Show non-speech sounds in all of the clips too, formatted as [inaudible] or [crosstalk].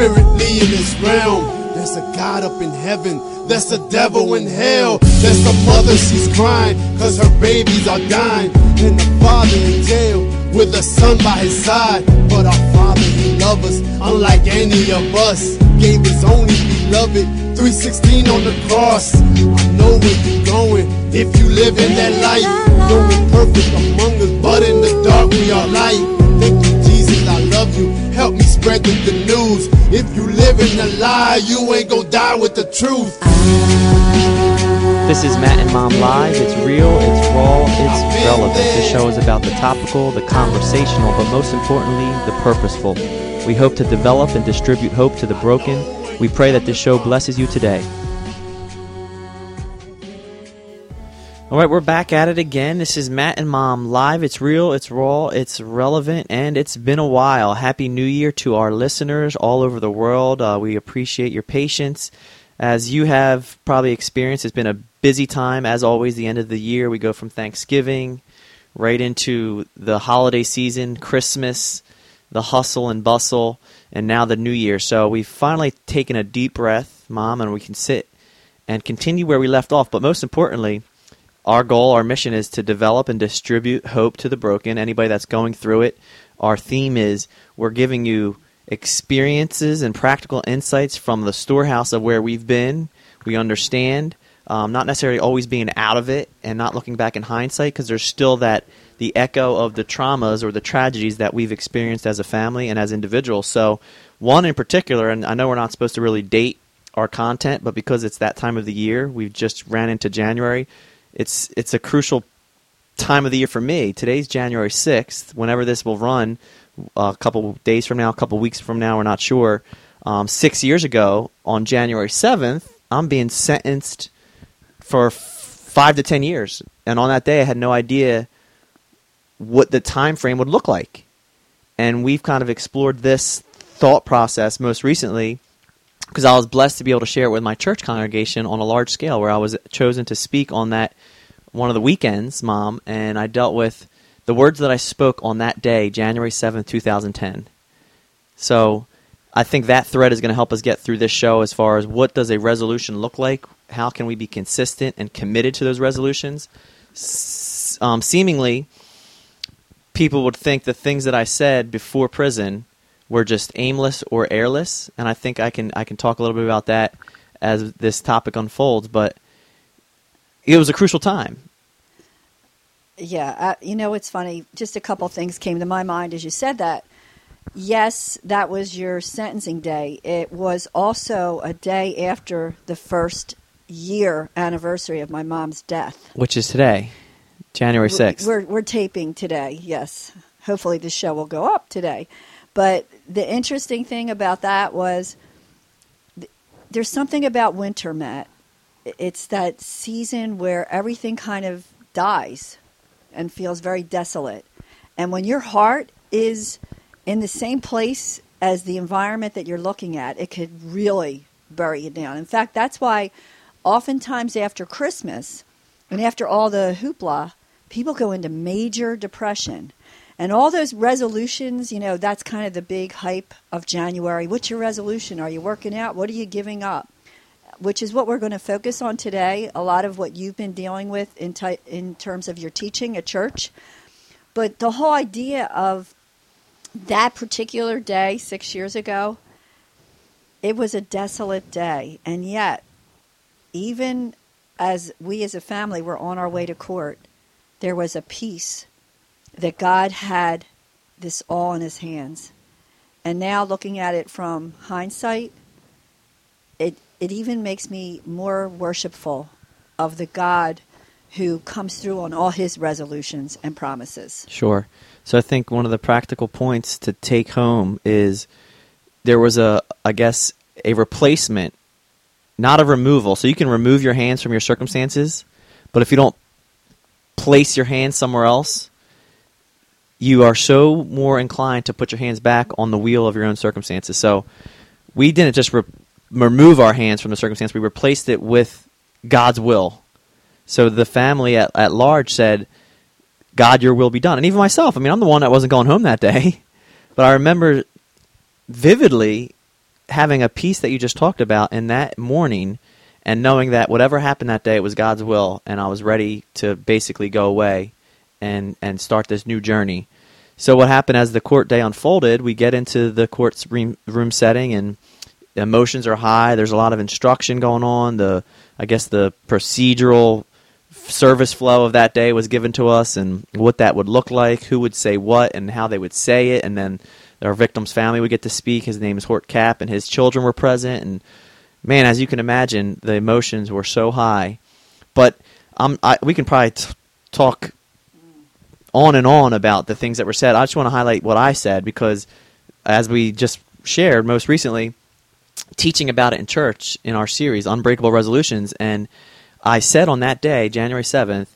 spiritly in this realm. There's a God up in heaven, there's a devil in hell. There's a mother, she's crying, cause her babies are dying. And the father in jail with a son by his side. But our father, he loves us, unlike any of us. Gave his only beloved 316 on the cross. I know where you're going if you live in that light. No perfect among us, but in the dark we are light. Thank you, Jesus, I love you. Help me spread the, the news. If you live in a lie, you ain't gonna die with the truth. This is Matt and Mom Live. It's real, it's raw, it's relevant. This show is about the topical, the conversational, but most importantly, the purposeful. We hope to develop and distribute hope to the broken. We pray that this show blesses you today. All right, we're back at it again. This is Matt and Mom live. It's real, it's raw, it's relevant, and it's been a while. Happy New Year to our listeners all over the world. Uh, we appreciate your patience. As you have probably experienced, it's been a busy time. As always, the end of the year, we go from Thanksgiving right into the holiday season, Christmas, the hustle and bustle, and now the New Year. So we've finally taken a deep breath, Mom, and we can sit and continue where we left off. But most importantly, our goal, our mission is to develop and distribute hope to the broken, anybody that's going through it. Our theme is we're giving you experiences and practical insights from the storehouse of where we've been. We understand, um, not necessarily always being out of it and not looking back in hindsight, because there's still that the echo of the traumas or the tragedies that we've experienced as a family and as individuals. So, one in particular, and I know we're not supposed to really date our content, but because it's that time of the year, we've just ran into January it's it's a crucial time of the year for me. Today's January sixth. Whenever this will run, a couple days from now, a couple weeks from now, we're not sure. Um, six years ago, on January seventh, I'm being sentenced for f- five to ten years, and on that day, I had no idea what the time frame would look like. And we've kind of explored this thought process most recently because I was blessed to be able to share it with my church congregation on a large scale, where I was chosen to speak on that one of the weekends, Mom, and I dealt with the words that I spoke on that day, January seventh, two thousand ten. So I think that thread is going to help us get through this show as far as what does a resolution look like, how can we be consistent and committed to those resolutions. S- um, seemingly, people would think the things that I said before prison were just aimless or airless, and I think I can I can talk a little bit about that as this topic unfolds. But it was a crucial time. Yeah, uh, you know it's funny. Just a couple things came to my mind as you said that. Yes, that was your sentencing day. It was also a day after the first year anniversary of my mom's death, which is today, January sixth. We're we're taping today. Yes, hopefully the show will go up today. But the interesting thing about that was th- there's something about winter, Matt. It's that season where everything kind of dies and feels very desolate. And when your heart is in the same place as the environment that you're looking at, it could really bury you down. In fact, that's why oftentimes after Christmas and after all the hoopla, people go into major depression and all those resolutions, you know, that's kind of the big hype of January. What's your resolution? Are you working out? What are you giving up? Which is what we're going to focus on today. A lot of what you've been dealing with in, t- in terms of your teaching at church. But the whole idea of that particular day six years ago, it was a desolate day. And yet, even as we as a family were on our way to court, there was a peace that God had this all in his hands. And now looking at it from hindsight, it it even makes me more worshipful of the God who comes through on all his resolutions and promises. Sure. So I think one of the practical points to take home is there was a I guess a replacement, not a removal. So you can remove your hands from your circumstances, but if you don't place your hands somewhere else, you are so more inclined to put your hands back on the wheel of your own circumstances. So we didn't just re- remove our hands from the circumstance, we replaced it with God's will. So the family at, at large said, God, your will be done. And even myself, I mean, I'm the one that wasn't going home that day. [laughs] But I remember vividly having a peace that you just talked about in that morning and knowing that whatever happened that day it was God's will and I was ready to basically go away and and start this new journey. So what happened as the court day unfolded, we get into the court's room, room setting and emotions are high. There's a lot of instruction going on. The I guess the procedural service flow of that day was given to us and what that would look like, who would say what and how they would say it and then our victim's family would get to speak. His name is Hort Cap and his children were present and man, as you can imagine, the emotions were so high. But um, I, we can probably t- talk on and on about the things that were said. I just want to highlight what I said because, as we just shared most recently, teaching about it in church in our series, Unbreakable Resolutions, and I said on that day, January 7th,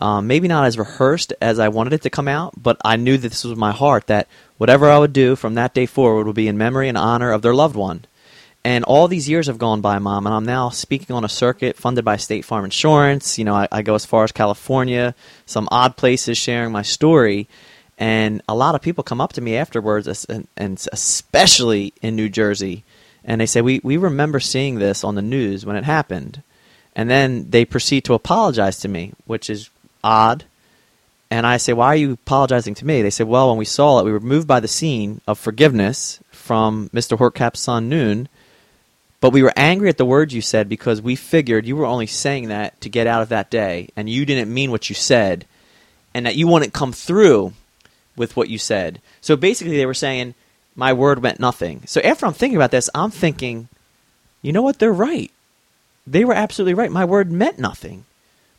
um, maybe not as rehearsed as I wanted it to come out, but I knew that this was my heart that whatever I would do from that day forward would be in memory and honor of their loved one. And all these years have gone by, Mom, and I'm now speaking on a circuit funded by State Farm Insurance. You know, I, I go as far as California, some odd places sharing my story. And a lot of people come up to me afterwards, and, and especially in New Jersey, and they say, we, we remember seeing this on the news when it happened. And then they proceed to apologize to me, which is odd. And I say, Why are you apologizing to me? They say, Well, when we saw it, we were moved by the scene of forgiveness from Mr. Hortcap's son, Noon but we were angry at the words you said because we figured you were only saying that to get out of that day, and you didn't mean what you said, and that you wouldn't come through with what you said. So basically, they were saying, my word meant nothing. So after I'm thinking about this, I'm thinking, you know what? They're right. They were absolutely right. My word meant nothing.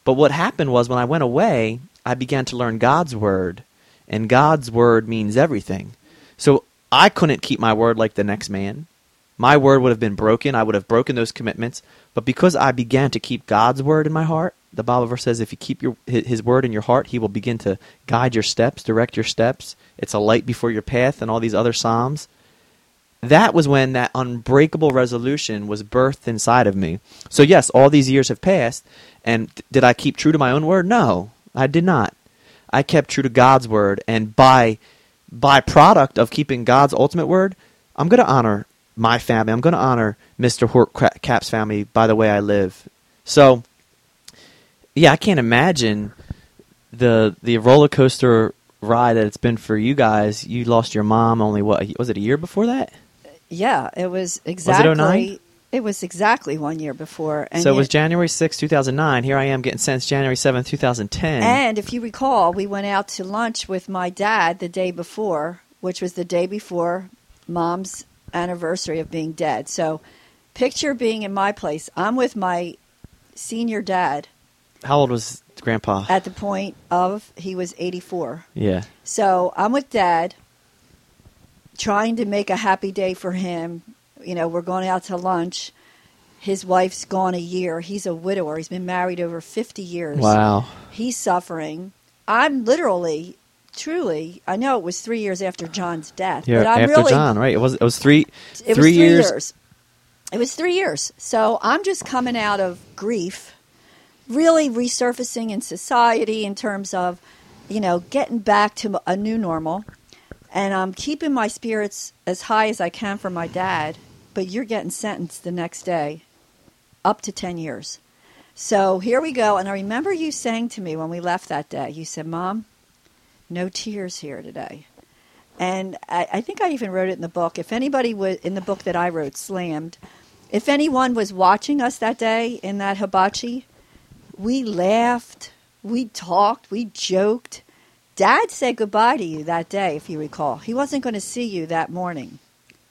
But what happened was when I went away, I began to learn God's word, and God's word means everything. So I couldn't keep my word like the next man my word would have been broken. I would have broken those commitments. But because I began to keep God's word in my heart, the Bible verse says, if you keep your, his word in your heart, he will begin to guide your steps, direct your steps. It's a light before your path, and all these other Psalms. That was when that unbreakable resolution was birthed inside of me. So, yes, all these years have passed. And did I keep true to my own word? No, I did not. I kept true to God's word. And by byproduct of keeping God's ultimate word, I'm going to honor my family. I'm going to honor Mr. Hort Cap's family by the way I live. So, yeah, I can't imagine the the roller coaster ride that it's been for you guys. You lost your mom only what was it a year before that? Yeah, it was exactly. Was it oh It was exactly one year before. And so it was January 6, 2009. Here I am getting sentenced January 7, 2010. And if you recall, we went out to lunch with my dad the day before, which was the day before mom's anniversary of being dead. So picture being in my place. I'm with my senior dad. How old was grandpa? At the point of he was 84. Yeah. So I'm with dad trying to make a happy day for him. You know, we're going out to lunch. His wife's gone a year. He's a widower. He's been married over 50 years. Wow. He's suffering. I'm literally truly, I know it was three years after John's death. Yeah, but I'm after really, John, right? It was it was three it three, was three years. years. It was three years. So I'm just coming out of grief, really resurfacing in society in terms of, you know, getting back to a new normal. And I'm keeping my spirits as high as I can for my dad, but you're getting sentenced the next day up to 10 years. So here we go. And I remember you saying to me when we left that day, you said, Mom, no tears here today. And I, I think I even wrote it in the book. If anybody was in the book that I wrote, Slammed, if anyone was watching us that day in that hibachi, we laughed, we talked, we joked. Dad said goodbye to you that day, if you recall. He wasn't going to see you that morning.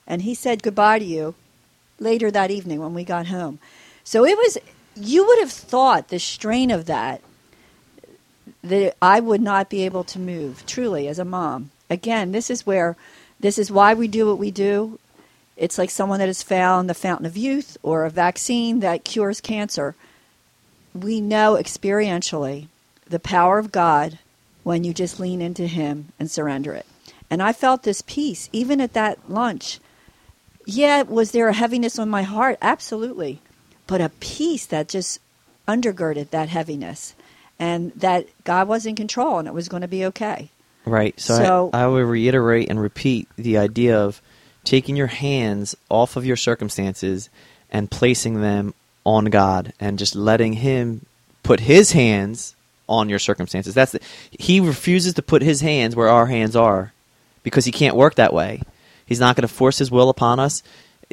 And he said goodbye to you later that evening when we got home. So it was, you would have thought the strain of that that I would not be able to move, truly, as a mom. Again, this is where, this is why we do what we do. It's like someone that has found the fountain of youth or a vaccine that cures cancer. We know experientially the power of God when you just lean into Him and surrender it. And I felt this peace, even at that lunch. Yeah, was there a heaviness on my heart? Absolutely. But a peace that just undergirded that heaviness and that God was in control and it was going to be okay. Right. So, So- I, I would reiterate and repeat the idea of taking your hands off of your circumstances and placing them on God and just letting Him put His hands on your circumstances. That's the, He refuses to put His hands where our hands are because He can't work that way. He's not going to force His will upon us.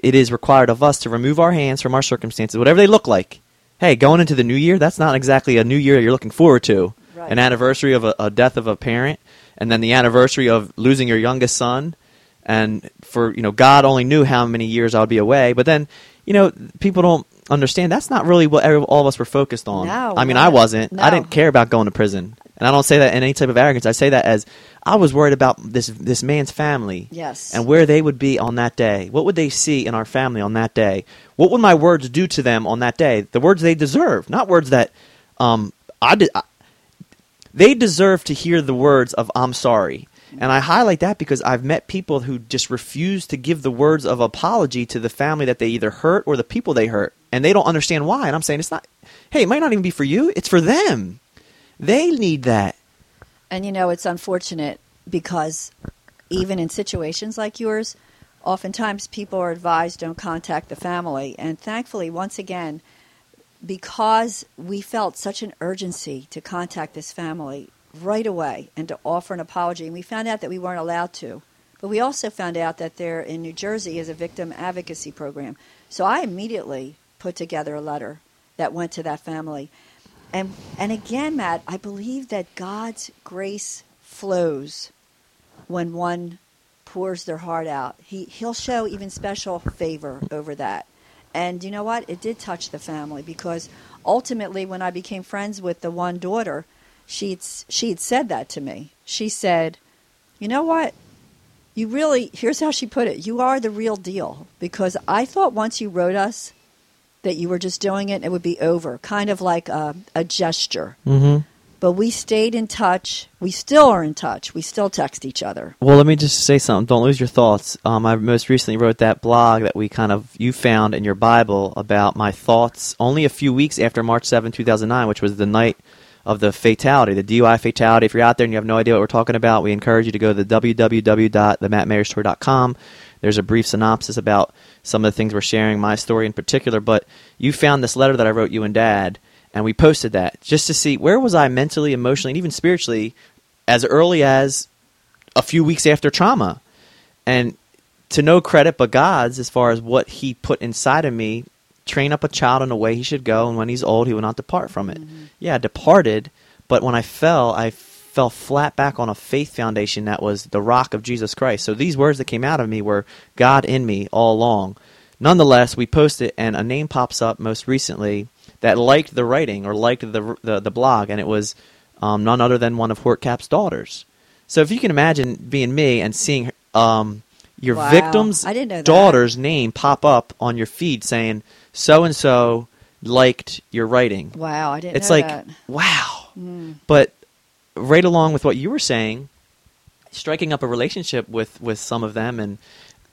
It is required of us to remove our hands from our circumstances, whatever they look like. Hey, going into the new year, that's not exactly a new year you're looking forward to. Right. An anniversary of a, a death of a parent, and then the anniversary of losing your youngest son, and for you know, God only knew how many years I would be away. But then, you know, people don't understand that's not really what every, all of us were focused on. No, I mean, no, I wasn't. I didn't care about going to prison, and I don't say that in any type of arrogance. I say that as I was worried about this this man's family, Yes. and where they would be on that day. What would they see in our family on that day? What would my words do to them on that day? The words they deserve, not words that um, I did. I, they deserve to hear the words of "I'm sorry." And I highlight that because I've met people who just refuse to give the words of apology to the family that they either hurt or the people they hurt, and they don't understand why. And I'm saying it's not. Hey, it might not even be for you. It's for them. They need that. And you know, it's unfortunate because even in situations like yours, oftentimes people are advised don't contact the family. And thankfully, once again, because we felt such an urgency to contact this family right away and to offer an apology, and we found out that we weren't allowed to. But we also found out that there in New Jersey is a victim advocacy program. So I immediately put together a letter that went to that family. And and again, Matt, I believe that God's grace flows when one pours their heart out. He he'll show even special favor over that. And you know what? It did touch the family because ultimately when I became friends with the one daughter, she'd she'd said that to me. She said, "You know what? You really here's how she put it. You are the real deal because I thought once you wrote us that you were just doing it it would be over, kind of like a, a gesture. Mm-hmm. But we stayed in touch. We still are in touch. We still text each other. Well, let me just say something. Don't lose your thoughts. Um, I most recently wrote that blog that we kind of you found in your Bible about my thoughts only a few weeks after March 7, 2009, which was the night of the fatality, the DUI fatality. If you're out there and you have no idea what we're talking about, we encourage you to go to the www.themattmayorstory.com. There's a brief synopsis about some of the things we're sharing, my story in particular. But you found this letter that I wrote you and Dad, and we posted that just to see where was I mentally, emotionally, and even spiritually as early as a few weeks after trauma. And to no credit but God's as far as what He put inside of me, train up a child in the way he should go, and when he's old, he will not depart from it. Yeah, I departed, but when I fell, I fell flat back on a faith foundation that was the rock of Jesus Christ. So these words that came out of me were God in me all along. Nonetheless, we post it, and a name pops up most recently that liked the writing or liked the the, the blog, and it was um, none other than one of Hort Cap's daughters. So if you can imagine being me and seeing um, your Wow. victim's I didn't know daughter's name pop up on your feed saying so and so liked your writing. Wow, I didn't know. It's like that. wow. Mm. But right along with what you were saying, striking up a relationship with with some of them and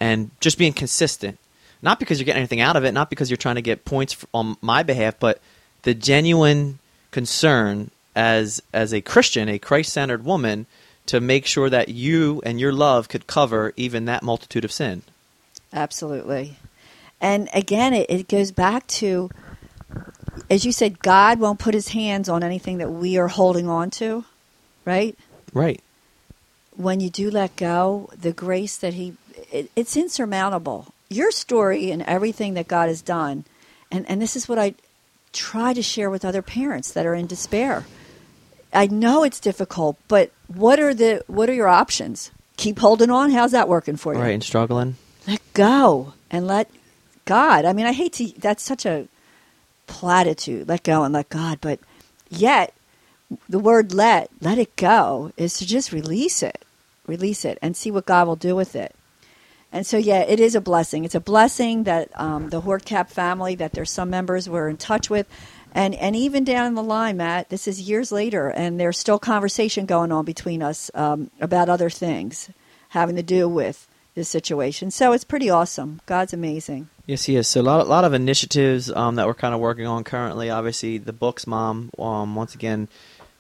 and just being consistent. Not because you're getting anything out of it, not because you're trying to get points on my behalf, but the genuine concern as as a Christian, a Christ-centered woman to make sure that you and your love could cover even that multitude of sin. Absolutely. And again, it, it goes back to, as you said, God won't put his hands on anything that we are holding on to, right? Right. When you do let go, the grace that he, it, it's insurmountable. Your story and everything that God has done, and, and this is what I try to share with other parents that are in despair. I know it's difficult, but what are the what are your options? Keep holding on. How's that working for you? Right, and struggling. let go and let God. I mean, I hate to, that's such a platitude, let go and let God, but yet the word let, let it go, is to just release it, release it, and see what God will do with it. And so, yeah, it is a blessing. It's a blessing that um, the Hortcap family, that there's some members we're in touch with, and and even down the line, Matt, this is years later, and there's still conversation going on between us um, about other things having to do with this situation. So it's pretty awesome. God's amazing. Yes, he is. So a lot, a lot of initiatives um, that we're kind of working on currently. Obviously, the books, mom. Um, once again,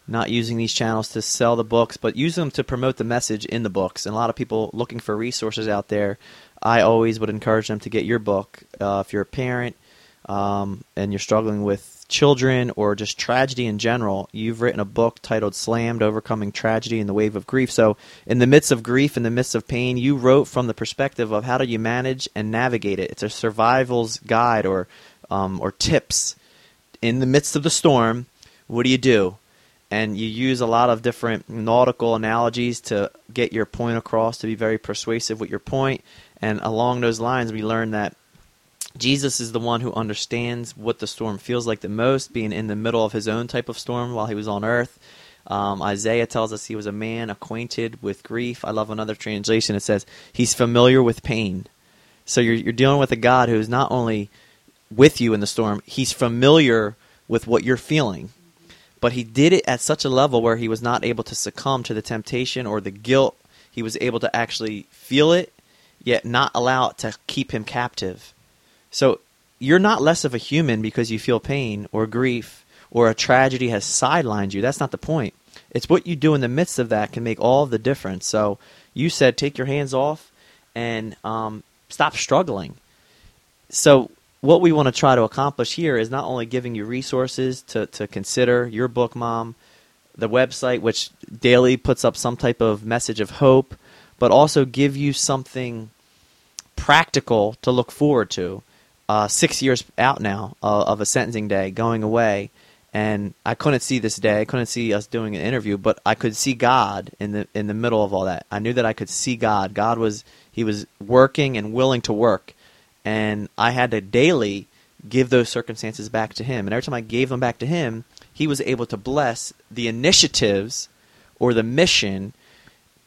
not using these channels to sell the books, but use them to promote the message in the books. And a lot of people looking for resources out there. I always would encourage them to get your book. Uh, if you're a parent um, and you're struggling with children or just tragedy in general, you've written a book titled Slammed Overcoming Tragedy in the Wave of Grief. So, in the midst of grief, in the midst of pain, you wrote from the perspective of how do you manage and navigate it. It's a survival's guide or, um, or tips. In the midst of the storm, what do you do? And you use a lot of different nautical analogies to get your point across, to be very persuasive with your point. And along those lines, we learn that Jesus is the one who understands what the storm feels like the most, being in the middle of his own type of storm while he was on earth. Um, Isaiah tells us he was a man acquainted with grief. I love another translation. It says he's familiar with pain. So you're, you're dealing with a God who's not only with you in the storm, he's familiar with what you're feeling. But he did it at such a level where he was not able to succumb to the temptation or the guilt. He was able to actually feel it, yet not allow it to keep him captive. So you're not less of a human because you feel pain or grief or a tragedy has sidelined you. That's not the point. It's what you do in the midst of that can make all the difference. So you said take your hands off and um, stop struggling. So what we want to try to accomplish here is not only giving you resources to, to consider your book, Mom, the website, which daily puts up some type of message of hope, but also give you something practical to look forward to uh, six years out now uh, of a sentencing day going away, and I couldn't see this day. I couldn't see us doing an interview, but I could see God in the in the middle of all that. I knew that I could see God. God was He was working and willing to work, and I had to daily give those circumstances back to Him. And every time I gave them back to Him, He was able to bless the initiatives or the mission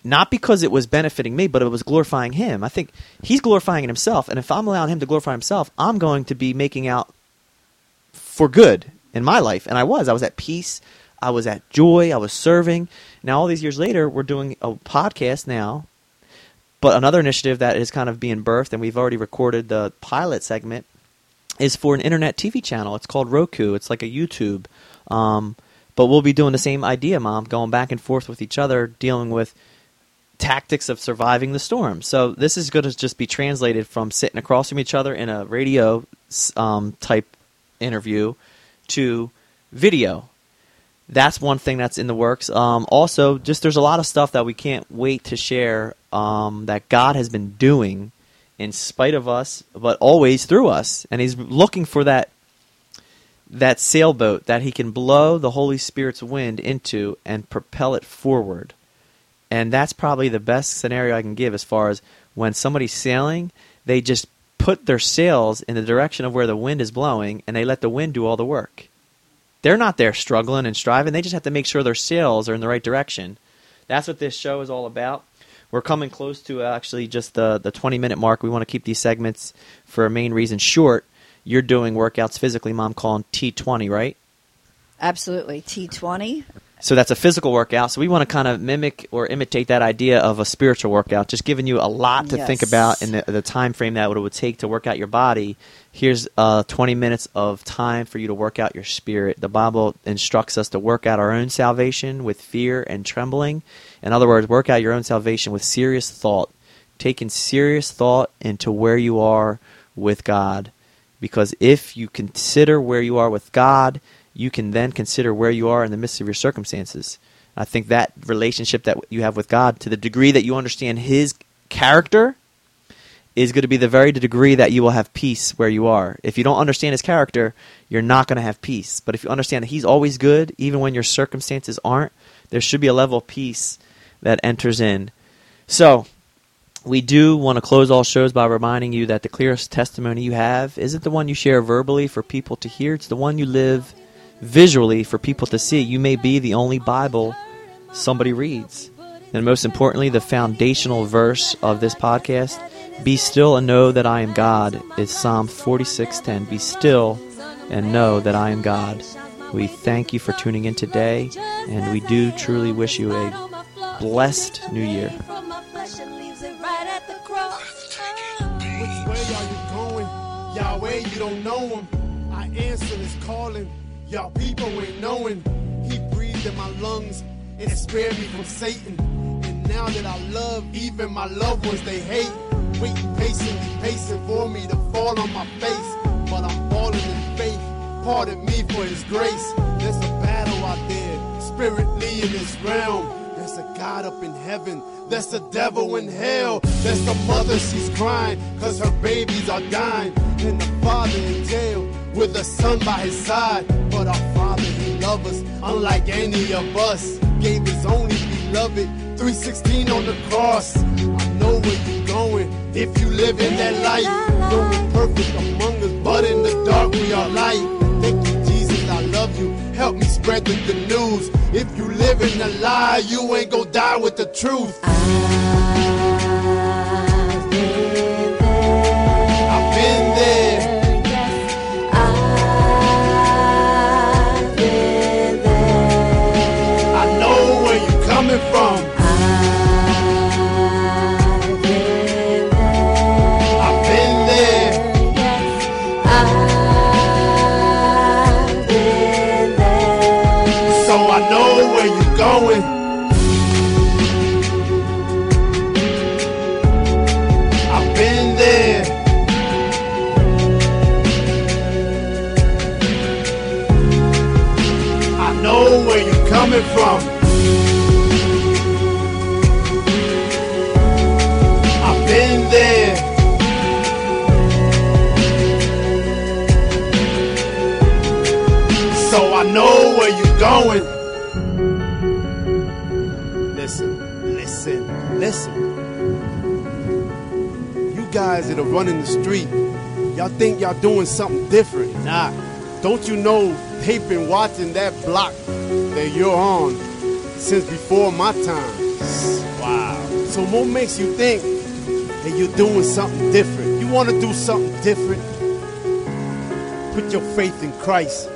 not because it was benefiting me, but it was glorifying him. I think he's glorifying himself, and if I'm allowing him to glorify himself, I'm going to be making out for good in my life. And I was. I was at peace. I was at joy. I was serving. Now, all these years later, we're doing a podcast now, but another initiative that is kind of being birthed, and we've already recorded the pilot segment, is for an internet TV channel. It's called Roku. It's like a YouTube. Um, but we'll be doing the same idea, Mom, going back and forth with each other, dealing with – tactics of surviving the storm. So this is going to just be translated from sitting across from each other in a radio um, type interview to video. That's one thing that's in the works. Um, also, just there's a lot of stuff that we can't wait to share um, that God has been doing in spite of us, but always through us, and He's looking for that that sailboat that He can blow the Holy Spirit's wind into and propel it forward. And that's probably the best scenario I can give as far as when somebody's sailing, they just put their sails in the direction of where the wind is blowing and they let the wind do all the work. They're not there struggling and striving. They just have to make sure their sails are in the right direction. That's what this show is all about. We're coming close to uh, actually just the, the 20 minute mark. We want to keep these segments for a main reason short. You're doing workouts physically, Mom, calling T20, right? Absolutely. T20. So that's a physical workout. So we want to kind of mimic or imitate that idea of a spiritual workout, just giving you a lot to yes. think about in the, the, time frame that it would take to work out your body. Here's uh, 20 minutes of time for you to work out your spirit. The Bible instructs us to work out our own salvation with fear and trembling. In other words, work out your own salvation with serious thought, taking serious thought into where you are with God. Because if you consider where you are with God, you can then consider where you are in the midst of your circumstances. I think that relationship that you have with God, to the degree that you understand His character, is going to be the very degree that you will have peace where you are. If you don't understand His character, you're not going to have peace. But if you understand that He's always good, even when your circumstances aren't, there should be a level of peace that enters in. So, we do want to close all shows by reminding you that the clearest testimony you have isn't the one you share verbally for people to hear, it's the one you live visually for people to see. You may be the only Bible somebody reads. And most importantly, the foundational verse of this podcast, be still and know that I am God, is Psalm 46:10. Be still and know that I am God. We thank you for tuning in today, and we do truly wish you a blessed new year. Y'all people ain't knowing. He breathed in my lungs and spared me from Satan. And now that I love even my loved ones, they hate. waiting patiently, pacing for me to fall on my face. But I'm falling in faith. Pardon me for His grace. There's a battle out there, spiritually in this realm. A God up in heaven. There's the devil in hell. There's the mother, she's crying, cause her babies are dying. And the father in jail with a son by his side. But our father, he loves us, unlike any of us. Gave his only beloved 316 on the cross. I know where you're going if you live in that light. No one perfect among us, but in the dark we are light. Thank you, Jesus, I love you. Help me spread the good news. If you live in a lie, you ain't gonna die with the truth. I've going. Listen, listen, listen. You guys that are running the street, y'all think y'all doing something different. Nah. Don't you know they've been watching that block that you're on since before my time? Wow. So what makes you think that you're doing something different? You want to do something different? Put your faith in Christ.